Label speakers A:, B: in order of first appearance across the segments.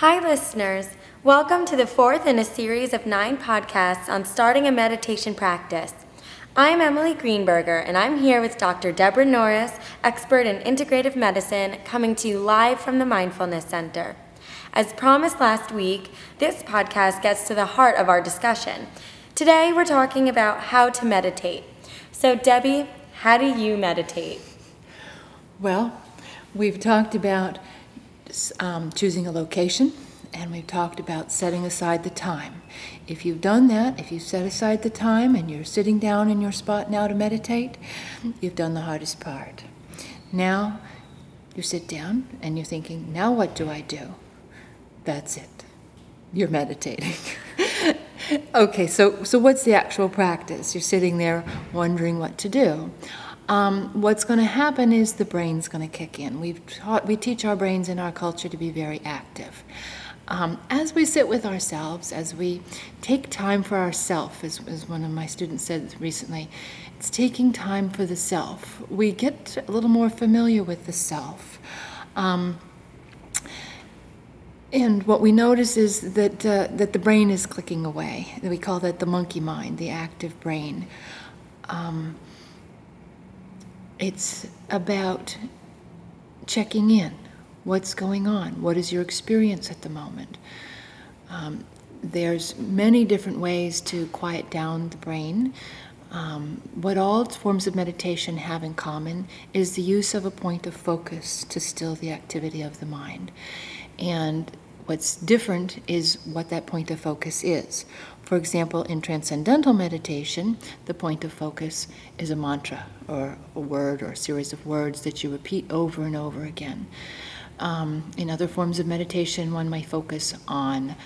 A: Hi, listeners. Welcome to the fourth in a series of nine podcasts on starting a meditation practice. I'm Emily Greenberger, and I'm here with Dr. Deborah Norris, expert in integrative medicine, coming to you live from the Mindfulness Center. As promised last week, this podcast gets to the heart of our discussion. Today, we're talking about how to meditate. So, Debbie, how do you meditate?
B: Well, we've talked about um, choosing a location, and we've talked about setting aside the time. If you've done that, if you've set aside the time and you're sitting down in your spot now to meditate, you've done the hardest part. Now you sit down and you're thinking, now what do I do? That's it. You're meditating. okay, so, so what's the actual practice? You're sitting there wondering what to do um, what's going to happen is the brain's going to kick in. We've taught, we teach our brains in our culture to be very active. Um, as we sit with ourselves, as we take time for ourself, as, as one of my students said recently, it's taking time for the self. We get a little more familiar with the self. Um, and what we notice is that, uh, that the brain is clicking away. We call that the monkey mind, the active brain. Um, it's about checking in. What's going on? What is your experience at the moment? Um, there's many different ways to quiet down the brain. Um, what all forms of meditation have in common is the use of a point of focus to still the activity of the mind. And what's different is what that point of focus is. For example, in transcendental meditation, the point of focus is a mantra or a word or a series of words that you repeat over and over again. Um, in other forms of meditation, one might focus on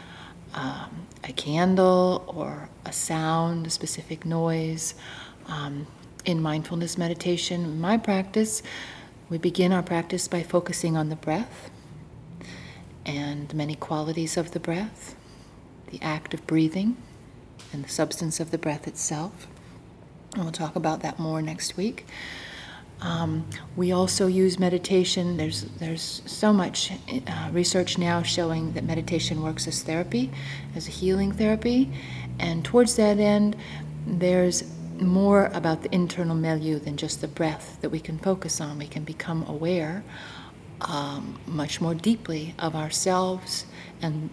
B: um, a candle or a sound, a specific noise. Um, in mindfulness meditation, my practice, we begin our practice by focusing on the breath and many qualities of the breath, the act of breathing and the substance of the breath itself. And we'll talk about that more next week. Um, we also use meditation. There's there's so much uh, research now showing that meditation works as therapy, as a healing therapy, and towards that end, there's more about the internal milieu than just the breath that we can focus on. We can become aware um, much more deeply of ourselves and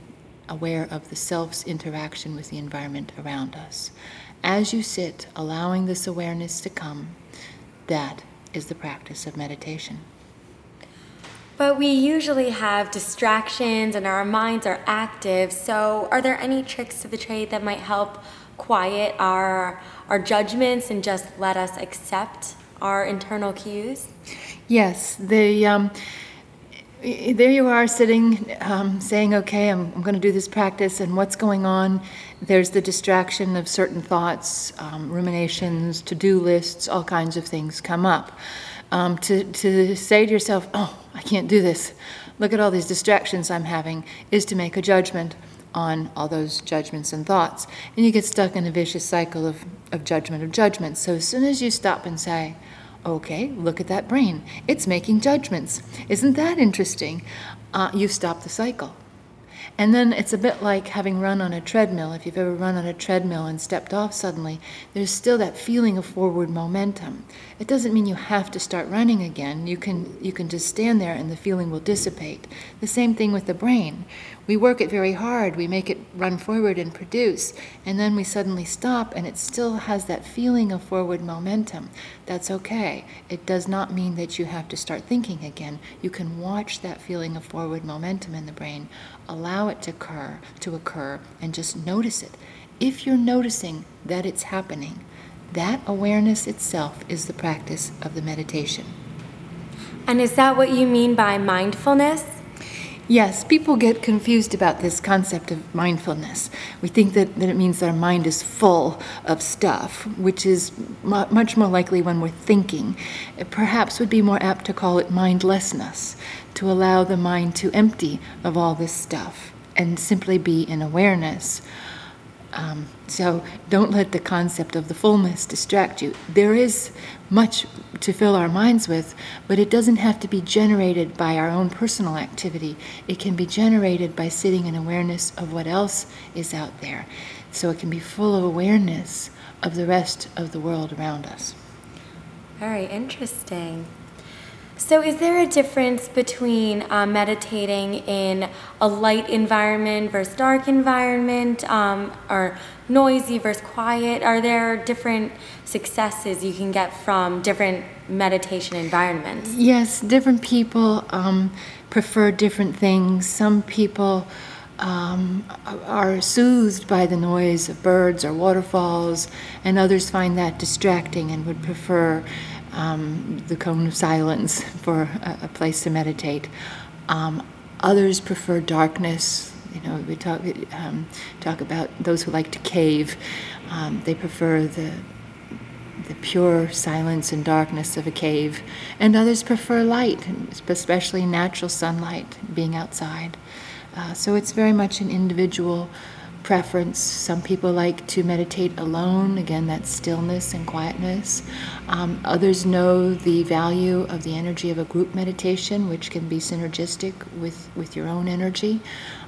B: aware of the self's interaction with the environment around us. As you sit, allowing this awareness to come, that is the practice of meditation.
A: But we usually have distractions and our minds are active. So, are there any tricks to the trade that might help quiet our our judgments and just let us accept our internal cues?
B: Yes, the um, there you are sitting um, saying okay i'm, I'm going to do this practice and what's going on? There's the distraction of certain thoughts um, ruminations to-do lists all kinds of things come up. Um, to, to say to yourself oh i can't do this. Look at all these distractions i'm having is to make a judgment on all those judgments and thoughts. And you get stuck in a vicious cycle of, of judgment of judgment. So as soon as you stop and say Okay, look at that brain. It's making judgments. Isn't that interesting? Uh, you stop the cycle. And then it's a bit like having run on a treadmill. If you've ever run on a treadmill and stepped off suddenly, there's still that feeling of forward momentum. It doesn't mean you have to start running again. You can you can just stand there and the feeling will dissipate. The same thing with the brain. We work it very hard, we make it run forward and produce, and then we suddenly stop and it still has that feeling of forward momentum. That's okay. It does not mean that you have to start thinking again. You can watch that feeling of forward momentum in the brain, allow it to occur, to occur and just notice it. If you're noticing that it's happening, that awareness itself is the practice of the meditation.
A: And is that what you mean by mindfulness?
B: Yes, people get confused about this concept of mindfulness. We think that, that it means that our mind is full of stuff, which is much more likely when we're thinking. It perhaps would be more apt to call it mindlessness, to allow the mind to empty of all this stuff and simply be in awareness. Um, so don't let the concept of the fullness distract you. There is much to fill our minds with, but it doesn't have to be generated by our own personal activity. It can be generated by sitting in awareness of what else is out there. So it can be full of awareness of the rest of the world around us.
A: Very interesting. So, is there a difference between uh, meditating in a light environment versus dark environment, um, or noisy versus quiet? Are there different successes you can get from different meditation environments?
B: Yes, different people um, prefer different things. Some people um, are soothed by the noise of birds or waterfalls, and others find that distracting and would prefer um, the cone of silence for a, a place to meditate. Um, others prefer darkness. You know, we talk um, talk about those who like to cave. Um, they prefer the the pure silence and darkness of a cave, and others prefer light, especially natural sunlight, being outside. Uh, so it's very much an individual preference. Some people like to meditate alone, again, that stillness and quietness. Um, others know the value of the energy of a group meditation, which can be synergistic with, with your own energy.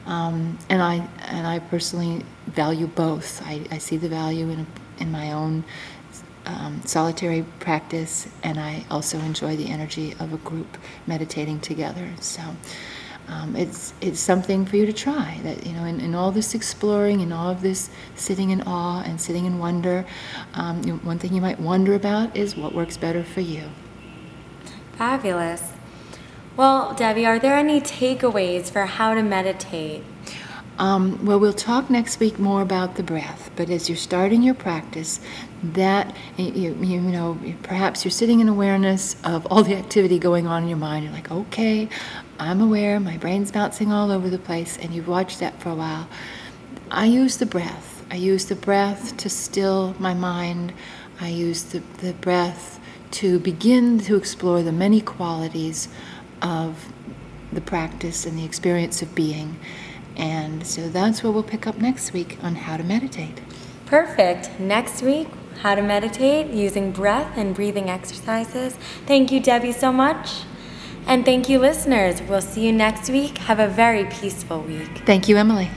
B: Um, and, I, and I personally value both. I, I see the value in, in my own um, solitary practice, and I also enjoy the energy of a group meditating together. So um, it's it's something for you to try. That you know, in, in all this exploring and all of this sitting in awe and sitting in wonder, um, you know, one thing you might wonder about is what works better for you.
A: Fabulous. Well, Debbie, are there any takeaways for how to meditate?
B: Um, well, we'll talk next week more about the breath, but as you're starting your practice, that, you, you know, perhaps you're sitting in awareness of all the activity going on in your mind. You're like, okay, I'm aware, my brain's bouncing all over the place, and you've watched that for a while. I use the breath. I use the breath to still my mind. I use the, the breath to begin to explore the many qualities of the practice and the experience of being. And so that's what we'll pick up next week on how to meditate.
A: Perfect. Next week, how to meditate using breath and breathing exercises. Thank you, Debbie, so much. And thank you, listeners. We'll see you next week. Have a very peaceful week.
B: Thank you, Emily.